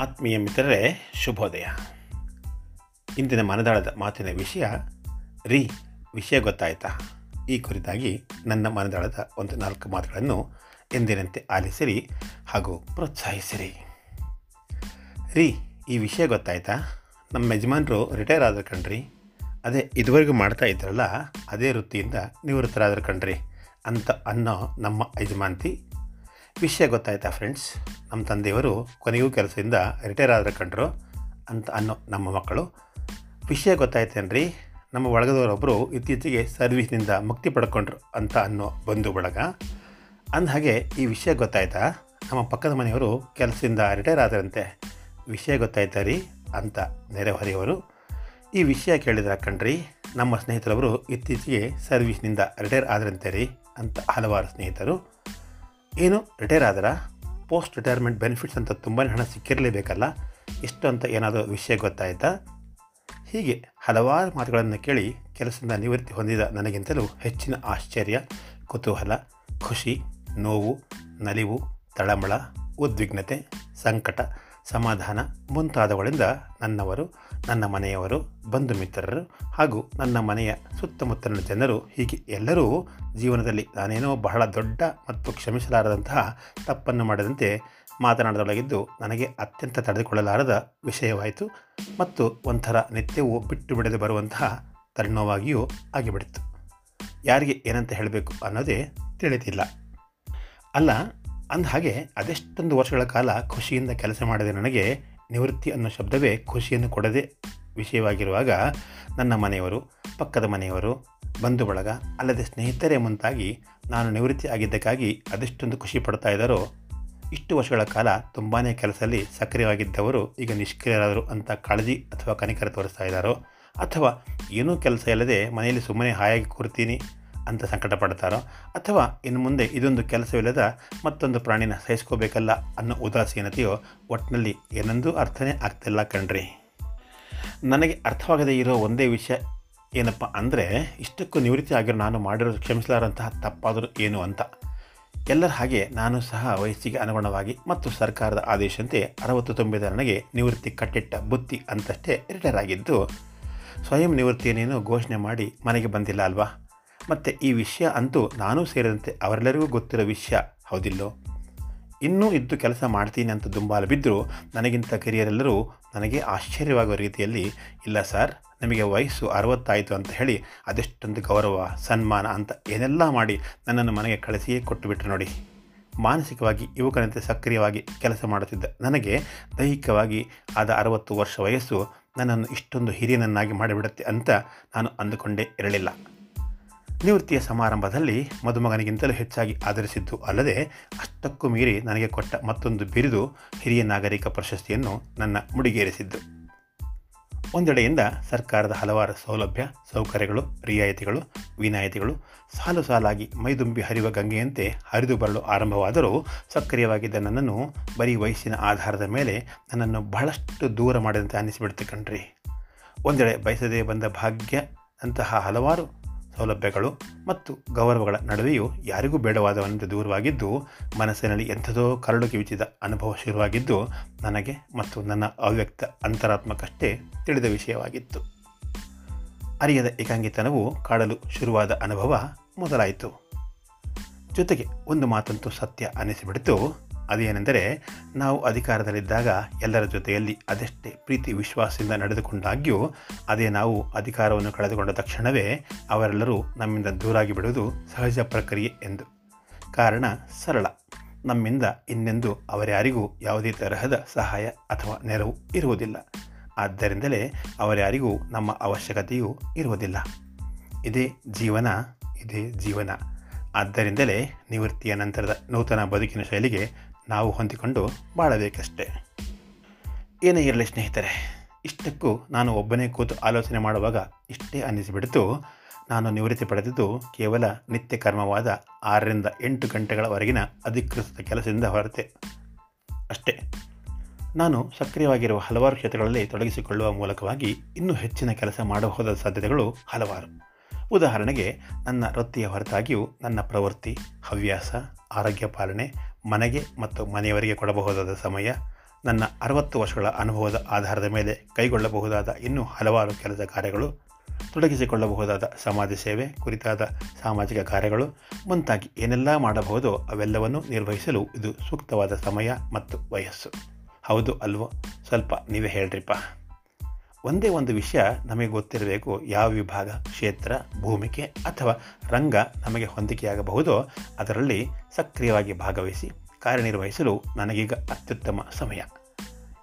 ಆತ್ಮೀಯ ಮಿತ್ರರೇ, ಶುಭೋದಯ. ಇಂದಿನ ಮನದಾಳದ ಮಾತಿನ ವಿಷಯ, ರೀ, ವಿಷಯ ಗೊತ್ತಾಯ್ತಾ? ಈ ಕುರಿತಾಗಿ ನನ್ನ ಮನದಾಳದ ಒಂದು ನಾಲ್ಕು ಮಾತುಗಳನ್ನು ಎಂದಿನಂತೆ ಆಲಿಸಿರಿ ಹಾಗೂ ಪ್ರೋತ್ಸಾಹಿಸಿರಿ. ರೀ, ಈ ವಿಷಯ ಗೊತ್ತಾಯ್ತಾ? ನಮ್ಮ ಯಜಮಾನರು ರಿಟೈರ್ ಆದ್ರೆ ಕಣ್ರಿ. ಅದೇ ಇದುವರೆಗೂ ಮಾಡ್ತಾ ಇದ್ರಲ್ಲ, ಅದೇ ವೃತ್ತಿಯಿಂದ ನಿವೃತ್ತರಾದ್ರೆ ಕಣ್ರಿ ಅಂತ ಅನ್ನೋ ನಮ್ಮ ಯಜಮಾನ್ತಿ ವಿಷಯ ಗೊತ್ತಾಯ್ತಾ ಫ್ರೆಂಡ್ಸ್ ನಮ್ಮ ತಂದೆಯವರು ಕೊನೆಗೂ ಕೆಲಸದಿಂದ ರಿಟೈರ್ ಆದರೆ ಕಂಡ್ರು ಅಂತ ಅನ್ನೋ ನಮ್ಮ ಮಕ್ಕಳು. ವಿಷಯ ಗೊತ್ತಾಯ್ತೇನ್ರಿ? ನಮ್ಮ ಬಳಗದವರೊಬ್ಬರು ಇತ್ತೀಚೆಗೆ ಸರ್ವಿಸ್ನಿಂದ ಮುಕ್ತಿ ಪಡ್ಕೊಂಡ್ರು ಅಂತ ಅನ್ನೋ ಬಂಧು ಬಳಗ. ಅಂದಹಾಗೆ ಈ ವಿಷಯ ಗೊತ್ತಾಯ್ತಾ? ನಮ್ಮ ಪಕ್ಕದ ಮನೆಯವರು ಕೆಲಸದಿಂದ ರಿಟೈರ್ ಆದರಂತೆ. ವಿಷಯ ಗೊತ್ತಾಯ್ತಾ ರೀ? ಅಂತ ನೆರೆಹೊರೆಯವರು ಈ ವಿಷಯ ಕೇಳಿದ್ರೆ ಕಣ್ರಿ, ನಮ್ಮ ಸ್ನೇಹಿತರೊಬ್ಬರು ಇತ್ತೀಚೆಗೆ ಸರ್ವಿಸ್ನಿಂದ ರಿಟೈರ್ ಆದರಂತೆ ರೀ ಅಂತ ಹಲವಾರು ಸ್ನೇಹಿತರು. ಏನು ರಿಟೈರ್ ಆದ್ರ? ಪೋಸ್ಟ್ ರಿಟೈರ್ಮೆಂಟ್ ಬೆನಿಫಿಟ್ಸ್ ಅಂತ ತುಂಬಾ ಹಣ ಸಿಕ್ಕಿರಲೇಬೇಕಲ್ಲ? ಇಷ್ಟು ಅಂತ ಏನಾದರೂ ವಿಷಯ ಗೊತ್ತಾಯಿತಾ? ಹೀಗೆ ಹಲವಾರು ಮಾತುಗಳನ್ನು ಕೇಳಿ ಕೆಲಸದಿಂದ ನಿವೃತ್ತಿ ಹೊಂದಿದ ನನಗಿಂತಲೂ ಹೆಚ್ಚಿನ ಆಶ್ಚರ್ಯ, ಕುತೂಹಲ, ಖುಷಿ, ನೋವು, ನಲಿವು, ತಳಮಳ, ಉದ್ವಿಗ್ನತೆ, ಸಂಕಟ ಸಮಾಧಾನ ಮುಂತಾದವುಗಳಿಂದ ನನ್ನವರು, ನನ್ನ ಮನೆಯವರು, ಬಂಧು ಮಿತ್ರರು ಹಾಗೂ ನನ್ನ ಮನೆಯ ಸುತ್ತಮುತ್ತಲಿನ ಜನರು, ಹೀಗೆ ಎಲ್ಲರೂ ಜೀವನದಲ್ಲಿ ನಾನೇನೋ ಬಹಳ ದೊಡ್ಡ ಮತ್ತು ಕ್ಷಮಿಸಲಾರದಂತಹ ತಪ್ಪನ್ನು ಮಾಡದಂತೆ ಮಾತನಾಡದೊಳಗಿದ್ದು ನನಗೆ ಅತ್ಯಂತ ತಡೆದುಕೊಳ್ಳಲಾರದ ವಿಷಯವಾಯಿತು ಮತ್ತು ಒಂಥರ ನಿತ್ಯವೂ ಬಿಟ್ಟು ಬಿಡದೆ ಬರುವಂತಹ ತಲೆನೋವಾಗಿಯೂ ಆಗಿಬಿಡಿತು. ಯಾರಿಗೆ ಏನಂತ ಹೇಳಬೇಕು ಅನ್ನೋದೇ ತಿಳಿದಿಲ್ಲ. ಅಲ್ಲ ಅಂದಹಾಗೆ ಅದೆಷ್ಟೊಂದು ವರ್ಷಗಳ ಕಾಲ ಖುಷಿಯಿಂದ ಕೆಲಸ ಮಾಡದೆ ನನಗೆ ನಿವೃತ್ತಿ ಅನ್ನೋ ಶಬ್ದವೇ ಖುಷಿಯನ್ನು ಕೊಡದೆ ವಿಷಯವಾಗಿರುವಾಗ ನನ್ನ ಮನೆಯವರು, ಪಕ್ಕದ ಮನೆಯವರು, ಬಂಧು ಬಳಗ ಅಲ್ಲದೆ ಸ್ನೇಹಿತರೇ ಮುಂತಾಗಿ ನಾನು ನಿವೃತ್ತಿ ಆಗಿದ್ದಕ್ಕಾಗಿ ಅದೆಷ್ಟೊಂದು ಖುಷಿ ಪಡ್ತಾ ಇದ್ದಾರೋ ಇಷ್ಟು ವರ್ಷಗಳ ಕಾಲ ತುಂಬಾ ಕೆಲಸದಲ್ಲಿ ಸಕ್ರಿಯವಾಗಿದ್ದವರು ಈಗ ನಿಷ್ಕ್ರಿಯರಾದರು ಅಂತ ಕಾಳಜಿ ಅಥವಾ ಕನಿಕರ ತೋರಿಸ್ತಾ ಇದ್ದಾರೋ ಅಥವಾ ಏನೂ ಕೆಲಸ ಇಲ್ಲದೆ ಮನೆಯಲ್ಲಿ ಸುಮ್ಮನೆ ಹಾಯಾಗಿ ಕೂರ್ತೀನಿ ಅಂತ ಸಂಕಟ ಪಡ್ತಾರೋ ಅಥವಾ ಇನ್ನು ಮುಂದೆ ಇದೊಂದು ಕೆಲಸವಿಲ್ಲದ ಮತ್ತೊಂದು ಪ್ರಾಣಿನ ಸಹಿಸ್ಕೋಬೇಕಲ್ಲ ಅನ್ನೋ ಉದಾಸೀನತೆಯೋ ಒಟ್ಟಿನಲ್ಲಿ ಏನೊಂದೂ ಅರ್ಥನೇ ಆಗ್ತಿಲ್ಲ ಕಣ್ರಿ. ನನಗೆ ಅರ್ಥವಾಗದೇ ಇರೋ ಒಂದೇ ವಿಷಯ ಏನಪ್ಪ ಅಂದರೆ, ಇಷ್ಟಕ್ಕೂ ನಿವೃತ್ತಿ ಆಗಿರೋ ನಾನು ಮಾಡಿರೋ ಕ್ಷಮಿಸಲಾರಂತಹ ತಪ್ಪಾದರೂ ಏನು ಅಂತ. ಎಲ್ಲರ ಹಾಗೆ ನಾನು ಸಹ ವಯಸ್ಸಿಗೆ ಅನುಗುಣವಾಗಿ ಮತ್ತು ಸರ್ಕಾರದ ಆದೇಶಂತೆ ಅರವತ್ತು ತುಂಬಿದ ನನಗೆ ನಿವೃತ್ತಿ ಕಟ್ಟಿಟ್ಟ ಬುತ್ತಿ ಅಂತಷ್ಟೇ ರಿಟೈರ್ ಆಗಿದ್ದು, ಸ್ವಯಂ ನಿವೃತ್ತಿಯನ್ನೇನು ಘೋಷಣೆ ಮಾಡಿ ಮನೆಗೆ ಬಂದಿಲ್ಲ ಅಲ್ವಾ? ಮತ್ತು ಈ ವಿಷಯ ಅಂತೂ ನಾನೂ ಸೇರಿದಂತೆ ಅವರೆಲ್ಲರಿಗೂ ಗೊತ್ತಿರೋ ವಿಷಯ. ಹೌದಿಲ್ಲೋ? ಇನ್ನೂ ಇದ್ದು ಕೆಲಸ ಮಾಡ್ತೀನಿ ಅಂತ ದುಂಬಾಲು ಬಿದ್ದರೂ ನನಗಿಂತ ಕಿರಿಯರೆಲ್ಲರೂ ನನಗೆ ಆಶ್ಚರ್ಯವಾಗುವ ರೀತಿಯಲ್ಲಿ, ಇಲ್ಲ ಸರ್, ನಿಮಗೆ ವಯಸ್ಸು ಅರವತ್ತಾಯಿತು ಅಂತ ಹೇಳಿ ಅದೆಷ್ಟೊಂದು ಗೌರವ, ಸನ್ಮಾನ ಅಂತ ಏನೆಲ್ಲ ಮಾಡಿ ನನ್ನನ್ನು ಮನೆಗೆ ಕಳಿಸಿಯೇ ಕೊಟ್ಟುಬಿಟ್ರು ನೋಡಿ. ಮಾನಸಿಕವಾಗಿ ಯುವಕನಂತೆ ಸಕ್ರಿಯವಾಗಿ ಕೆಲಸ ಮಾಡುತ್ತಿದ್ದ ನನಗೆ ದೈಹಿಕವಾಗಿ ಆದ ಅರವತ್ತು ವರ್ಷ ವಯಸ್ಸು ನನ್ನನ್ನು ಇಷ್ಟೊಂದು ಹಿರಿಯನನ್ನಾಗಿ ಮಾಡಿಬಿಡುತ್ತೆ ಅಂತ ನಾನು ಅಂದುಕೊಂಡೇ ಇರಲಿಲ್ಲ. ನಿವೃತ್ತಿಯ ಸಮಾರಂಭದಲ್ಲಿ ಮದುಮಗನಿಗಿಂತಲೂ ಹೆಚ್ಚಾಗಿ ಆಧರಿಸಿದ್ದು ಅಲ್ಲದೆ ಅಷ್ಟಕ್ಕೂ ಮೀರಿ ನನಗೆ ಕೊಟ್ಟ ಮತ್ತೊಂದು ಬಿರಿದು ಹಿರಿಯ ನಾಗರಿಕ ಪ್ರಶಸ್ತಿಯನ್ನು ನನ್ನ ಮುಡಿಗೇರಿಸಿದ್ದು. ಒಂದೆಡೆಯಿಂದ ಸರ್ಕಾರದ ಹಲವಾರು ಸೌಲಭ್ಯ, ಸೌಕರ್ಯಗಳು, ರಿಯಾಯಿತಿಗಳು, ವಿನಾಯಿತಿಗಳು ಸಾಲು ಸಾಲಾಗಿ ಮೈದುಂಬಿ ಹರಿಯುವ ಗಂಗೆಯಂತೆ ಹರಿದು ಬರಲು ಆರಂಭವಾದರೂ ಸಕ್ರಿಯವಾಗಿದ್ದ ನನ್ನನ್ನು ಬರೀ ವಯಸ್ಸಿನ ಆಧಾರದ ಮೇಲೆ ನನ್ನನ್ನು ಬಹಳಷ್ಟು ದೂರ ಮಾಡಿದಂತೆ ಅನ್ನಿಸಿಬಿಡ್ತು ಕಣ್ರಿ. ಒಂದೆಡೆ ಬಯಸದೇ ಬಂದ ಭಾಗ್ಯ ಅಂತಹ ಹಲವಾರು ಸೌಲಭ್ಯಗಳು ಮತ್ತು ಗೌರವಗಳ ನಡುವೆಯೂ ಯಾರಿಗೂ ಬೇಡವಾದವನಿಂದ ದೂರವಾಗಿದ್ದು, ಮನಸ್ಸಿನಲ್ಲಿ ಎಂಥದೋ ಕರಡು ಕಿವಿಚಿದ ಅನುಭವ ಶುರುವಾಗಿದ್ದು, ನನಗೆ ಮತ್ತು ನನ್ನ ಅವ್ಯಕ್ತ ಅಂತರಾತ್ಮಕಷ್ಟೇ ತಿಳಿದ ವಿಷಯವಾಗಿತ್ತು. ಅರಿಯದ ಏಕಾಂಗಿತನವು ಕಾಡಲು ಶುರುವಾದ ಅನುಭವ ಮೊದಲಾಯಿತು. ಜೊತೆಗೆ ಒಂದು ಮಾತಂತೂ ಸತ್ಯ ಅನ್ನಿಸಿಬಿಡಿತು. ಅದೇನೆಂದರೆ ನಾವು ಅಧಿಕಾರದಲ್ಲಿದ್ದಾಗ ಎಲ್ಲರ ಜೊತೆಯಲ್ಲಿ ಅದೆಷ್ಟೇ ಪ್ರೀತಿ ವಿಶ್ವಾಸದಿಂದ ನಡೆದುಕೊಂಡಾಗ್ಯೂ ಅದೇ ನಾವು ಅಧಿಕಾರವನ್ನು ಕಳೆದುಕೊಂಡ ತಕ್ಷಣವೇ ಅವರೆಲ್ಲರೂ ನಮ್ಮಿಂದ ದೂರಾಗಿ ಬಿಡುವುದು ಸಹಜ ಪ್ರಕ್ರಿಯೆ ಎಂದು. ಕಾರಣ ಸರಳ. ನಮ್ಮಿಂದ ಇನ್ನೆಂದು ಅವರ್ಯಾರಿಗೂ ಯಾವುದೇ ತರಹದ ಸಹಾಯ ಅಥವಾ ನೆರವು ಇರುವುದಿಲ್ಲ. ಆದ್ದರಿಂದಲೇ ಅವರ್ಯಾರಿಗೂ ನಮ್ಮ ಅವಶ್ಯಕತೆಯೂ ಇರುವುದಿಲ್ಲ. ಇದೇ ಜೀವನ ಇದೇ ಜೀವನ. ಆದ್ದರಿಂದಲೇ ನಿವೃತ್ತಿಯ ನಂತರದ ನೂತನ ಬದುಕಿನ ಶೈಲಿಗೆ ನಾವು ಹೊಂದಿಕೊಂಡು ಬಾಳಬೇಕಷ್ಟೆ. ಏನೇ ಇರಲಿ ಸ್ನೇಹಿತರೆ, ಇಷ್ಟಕ್ಕೂ ನಾನು ಒಬ್ಬನೇ ಕೂತು ಆಲೋಚನೆ ಮಾಡುವಾಗ ಇಷ್ಟೇ ಅನ್ನಿಸಿಬಿಡ್ತು. ನಾನು ನಿವೃತ್ತಿ ಪಡೆದಿದ್ದು ಕೇವಲ ನಿತ್ಯ ಕರ್ಮವಾದ ಆರರಿಂದ ಎಂಟು ಗಂಟೆಗಳವರೆಗಿನ ಅಧಿಕೃತ ಕೆಲಸದಿಂದ ಹೊರತೆ. ಅಷ್ಟೇ. ನಾನು ಸಕ್ರಿಯವಾಗಿರುವ ಹಲವಾರು ಕ್ಷೇತ್ರಗಳಲ್ಲಿ ತೊಡಗಿಸಿಕೊಳ್ಳುವ ಮೂಲಕವಾಗಿ ಇನ್ನೂ ಹೆಚ್ಚಿನ ಕೆಲಸ ಮಾಡಬಹುದಾದ ಸಾಧ್ಯತೆಗಳು ಹಲವಾರು. ಉದಾಹರಣೆಗೆ, ನನ್ನ ವೃತ್ತಿಯ ಹೊರತಾಗಿಯೂ ನನ್ನ ಪ್ರವೃತ್ತಿ, ಹವ್ಯಾಸ, ಆರೋಗ್ಯ ಪಾಲನೆ ಮನೆಗೆ ಮತ್ತು ಮನೆಯವರಿಗೆ ಕೊಡಬಹುದಾದ ಸಮಯ, ನನ್ನ ಅರವತ್ತು ವರ್ಷಗಳ ಅನುಭವದ ಆಧಾರದ ಮೇಲೆ ಕೈಗೊಳ್ಳಬಹುದಾದ ಇನ್ನೂ ಹಲವಾರು ಕೆಲಸ ಕಾರ್ಯಗಳು, ತೊಡಗಿಸಿಕೊಳ್ಳಬಹುದಾದ ಸಮಾಜ ಸೇವೆ ಕುರಿತಾದ ಸಾಮಾಜಿಕ ಕಾರ್ಯಗಳು, ಮುಂತಾಗಿ ಏನೆಲ್ಲ ಮಾಡಬಹುದೋ ಅವೆಲ್ಲವನ್ನು ನಿರ್ವಹಿಸಲು ಇದು ಸೂಕ್ತವಾದ ಸಮಯ ಮತ್ತು ವಯಸ್ಸು. ಹೌದು ಅಲ್ವೋ? ಸ್ವಲ್ಪ ನೀವೇ ಹೇಳ್ರಿಪ್ಪ. ಒಂದೇ ಒಂದು ವಿಷಯ ನಮಗೆ ಗೊತ್ತಿರಬೇಕು, ಯಾವ ವಿಭಾಗ, ಕ್ಷೇತ್ರ, ಭೂಮಿಕೆ ಅಥವಾ ರಂಗ ನಮಗೆ ಹೊಂದಿಕೆಯಾಗಬಹುದೋ ಅದರಲ್ಲಿ ಸಕ್ರಿಯವಾಗಿ ಭಾಗವಹಿಸಿ ಕಾರ್ಯನಿರ್ವಹಿಸಲು ನನಗೀಗ ಅತ್ಯುತ್ತಮ ಸಮಯ.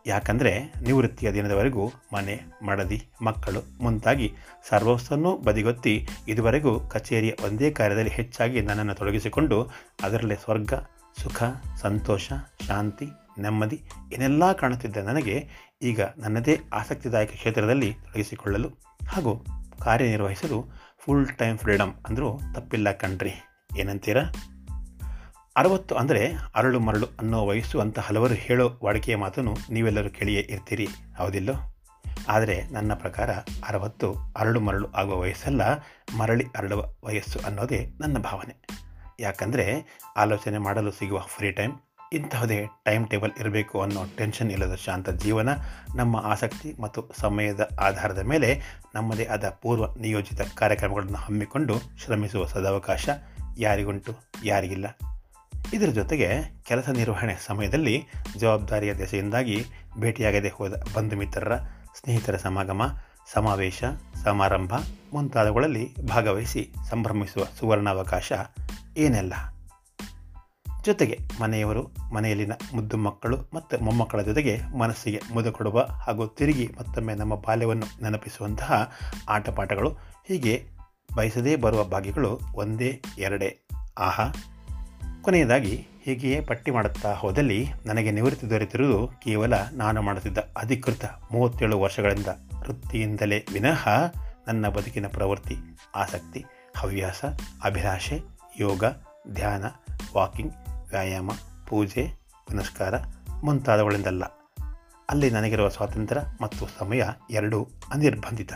ಯಾಕಂದರೆ ನಿವೃತ್ತಿಯ ದಿನದವರೆಗೂ ಮನೆ, ಮಡದಿ, ಮಕ್ಕಳು ಮುಂತಾಗಿ ಸರ್ವಸ್ವನ್ನೂ ಬದಿಗೊತ್ತಿ ಇದುವರೆಗೂ ಕಚೇರಿಯ ಒಂದೇ ಕಾರ್ಯದಲ್ಲಿ ಹೆಚ್ಚಾಗಿ ನನ್ನನ್ನು ತೊಡಗಿಸಿಕೊಂಡು ಅದರಲ್ಲೇ ಸ್ವರ್ಗ, ಸುಖ, ಸಂತೋಷ, ಶಾಂತಿ, ನೆಮ್ಮದಿ ಏನೆಲ್ಲ ಕಾಣುತ್ತಿದ್ದ ನನಗೆ ಈಗ ನನ್ನದೇ ಆಸಕ್ತಿದಾಯಕ ಕ್ಷೇತ್ರದಲ್ಲಿ ತೊಡಗಿಸಿಕೊಳ್ಳಲು ಹಾಗೂ ಕಾರ್ಯನಿರ್ವಹಿಸಲು ಫುಲ್ ಟೈಮ್ ಫ್ರೀಡಮ್ ಅಂದರೂ ತಪ್ಪಿಲ್ಲ ಕಣ್ರಿ. ಏನಂತೀರಾ? ಅರವತ್ತು ಅಂದರೆ ಅರಳು ಮರಳು ಅನ್ನೋ ವಯಸ್ಸು ಅಂತ ಹಲವರು ಹೇಳೋ ವಾಡಿಕೆಯ ಮಾತನ್ನು ನೀವೆಲ್ಲರೂ ಕೇಳಿಯೇ ಇರ್ತೀರಿ. ಹೌದಿಲ್ಲೋ? ಆದರೆ ನನ್ನ ಪ್ರಕಾರ ಅರವತ್ತು ಅರಳು ಮರಳು ಆಗುವ ವಯಸ್ಸಲ್ಲ, ಮರಳಿ ಅರಳುವ ವಯಸ್ಸು ಅನ್ನೋದೇ ನನ್ನ ಭಾವನೆ. ಯಾಕಂದರೆ ಆಲೋಚನೆ ಮಾಡಲು ಸಿಗುವ ಫ್ರೀ ಟೈಮ್, ಇಂತಹದೇ ಟೈಮ್ ಟೇಬಲ್ ಇರಬೇಕು ಅನ್ನೋ ಟೆನ್ಷನ್ ಇಲ್ಲದ ಶಾಂತ ಜೀವನ, ನಮ್ಮ ಆಸಕ್ತಿ ಮತ್ತು ಸಮಯದ ಆಧಾರದ ಮೇಲೆ ನಮ್ಮದೇ ಆದ ಪೂರ್ವ ನಿಯೋಜಿತ ಕಾರ್ಯಕ್ರಮಗಳನ್ನು ಹಮ್ಮಿಕೊಂಡು ಶ್ರಮಿಸುವ ಸದಾವಕಾಶ ಯಾರಿಗುಂಟು? ಯಾರಿಗಿಲ್ಲ. ಇದರ ಜೊತೆಗೆ ಕೆಲಸ ನಿರ್ವಹಣೆ ಸಮಯದಲ್ಲಿ ಜವಾಬ್ದಾರಿಯ ದೆಸೆಯಿಂದಾಗಿ ಭೇಟಿಯಾಗದೆ ಹೋದ ಬಂಧು ಮಿತ್ರರ ಸ್ನೇಹಿತರ ಸಮಾಗಮ, ಸಮಾವೇಶ, ಸಮಾರಂಭ ಮುಂತಾದವುಗಳಲ್ಲಿ ಭಾಗವಹಿಸಿ ಸಂಭ್ರಮಿಸುವ ಸುವರ್ಣಾವಕಾಶ ಏನೆಲ್ಲ? ಜೊತೆಗೆ ಮನೆಯವರು, ಮನೆಯಲ್ಲಿನ ಮುದ್ದು ಮಕ್ಕಳು ಮತ್ತು ಮೊಮ್ಮಕ್ಕಳ ಜೊತೆಗೆ ಮನಸ್ಸಿಗೆ ಮುದ ಕೊಡುವ ಹಾಗೂ ತಿರುಗಿ ಮತ್ತೊಮ್ಮೆ ನಮ್ಮ ಬಾಲ್ಯವನ್ನು ನೆನಪಿಸುವಂತಹ ಆಟಪಾಠಗಳು ಹೀಗೆ ಬಯಸದೇ ಬರುವ ಭಾಗ್ಯಗಳು ಒಂದೇ, ಎರಡೇ. ಆಹಾ! ಕೊನೆಯದಾಗಿ ಹೀಗೆಯೇ ಪಟ್ಟಿ ಮಾಡುತ್ತಾ ಹೋದಲ್ಲಿ ನನಗೆ ನಿವೃತ್ತಿ ದೊರೆತಿರುವುದು ಕೇವಲ ನಾನು ಮಾಡುತ್ತಿದ್ದ ಅಧಿಕೃತ ಮೂವತ್ತೇಳು ವರ್ಷಗಳಿಂದ. ವೃತ್ತಿಯಿಂದಲೇ ವಿನಃ ನನ್ನ ಬದುಕಿನ ಪ್ರವೃತ್ತಿ, ಆಸಕ್ತಿ, ಹವ್ಯಾಸ, ಅಭಿಲಾಷೆ, ಯೋಗ, ಧ್ಯಾನ, ವಾಕಿಂಗ್, ವ್ಯಾಯಾಮ, ಪೂಜೆ, ಪುನಸ್ಕಾರ ಮುಂತಾದವುಗಳಿಂದಲ್ಲ. ಅಲ್ಲಿ ನನಗಿರುವ ಸ್ವಾತಂತ್ರ್ಯ ಮತ್ತು ಸಮಯ ಎರಡೂ ಅನಿರ್ಬಂಧಿತ.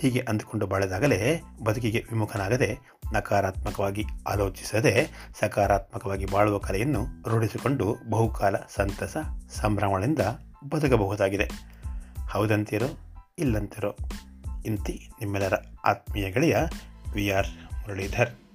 ಹೀಗೆ ಅಂದುಕೊಂಡು ಬಾಳಿದಾಗಲೇ ಬದುಕಿಗೆ ವಿಮುಖನಾಗದೆ ನಕಾರಾತ್ಮಕವಾಗಿ ಆಲೋಚಿಸದೆ ಸಕಾರಾತ್ಮಕವಾಗಿ ಬಾಳುವ ಕಲೆಯನ್ನು ರೂಢಿಸಿಕೊಂಡು ಬಹುಕಾಲ ಸಂತಸ ಸಂಭ್ರಮಗಳಿಂದ ಬದುಕಬಹುದಾಗಿದೆ. ಹೌದಂತೀರೋ, ಇಲ್ಲಂತಿರೋ, ಇಂತಿ ನಿಮ್ಮೆಲ್ಲರ ಆತ್ಮೀಯ ಗೆಳೆಯ ವಿ ಆರ್ ಮುರಳೀಧರ್.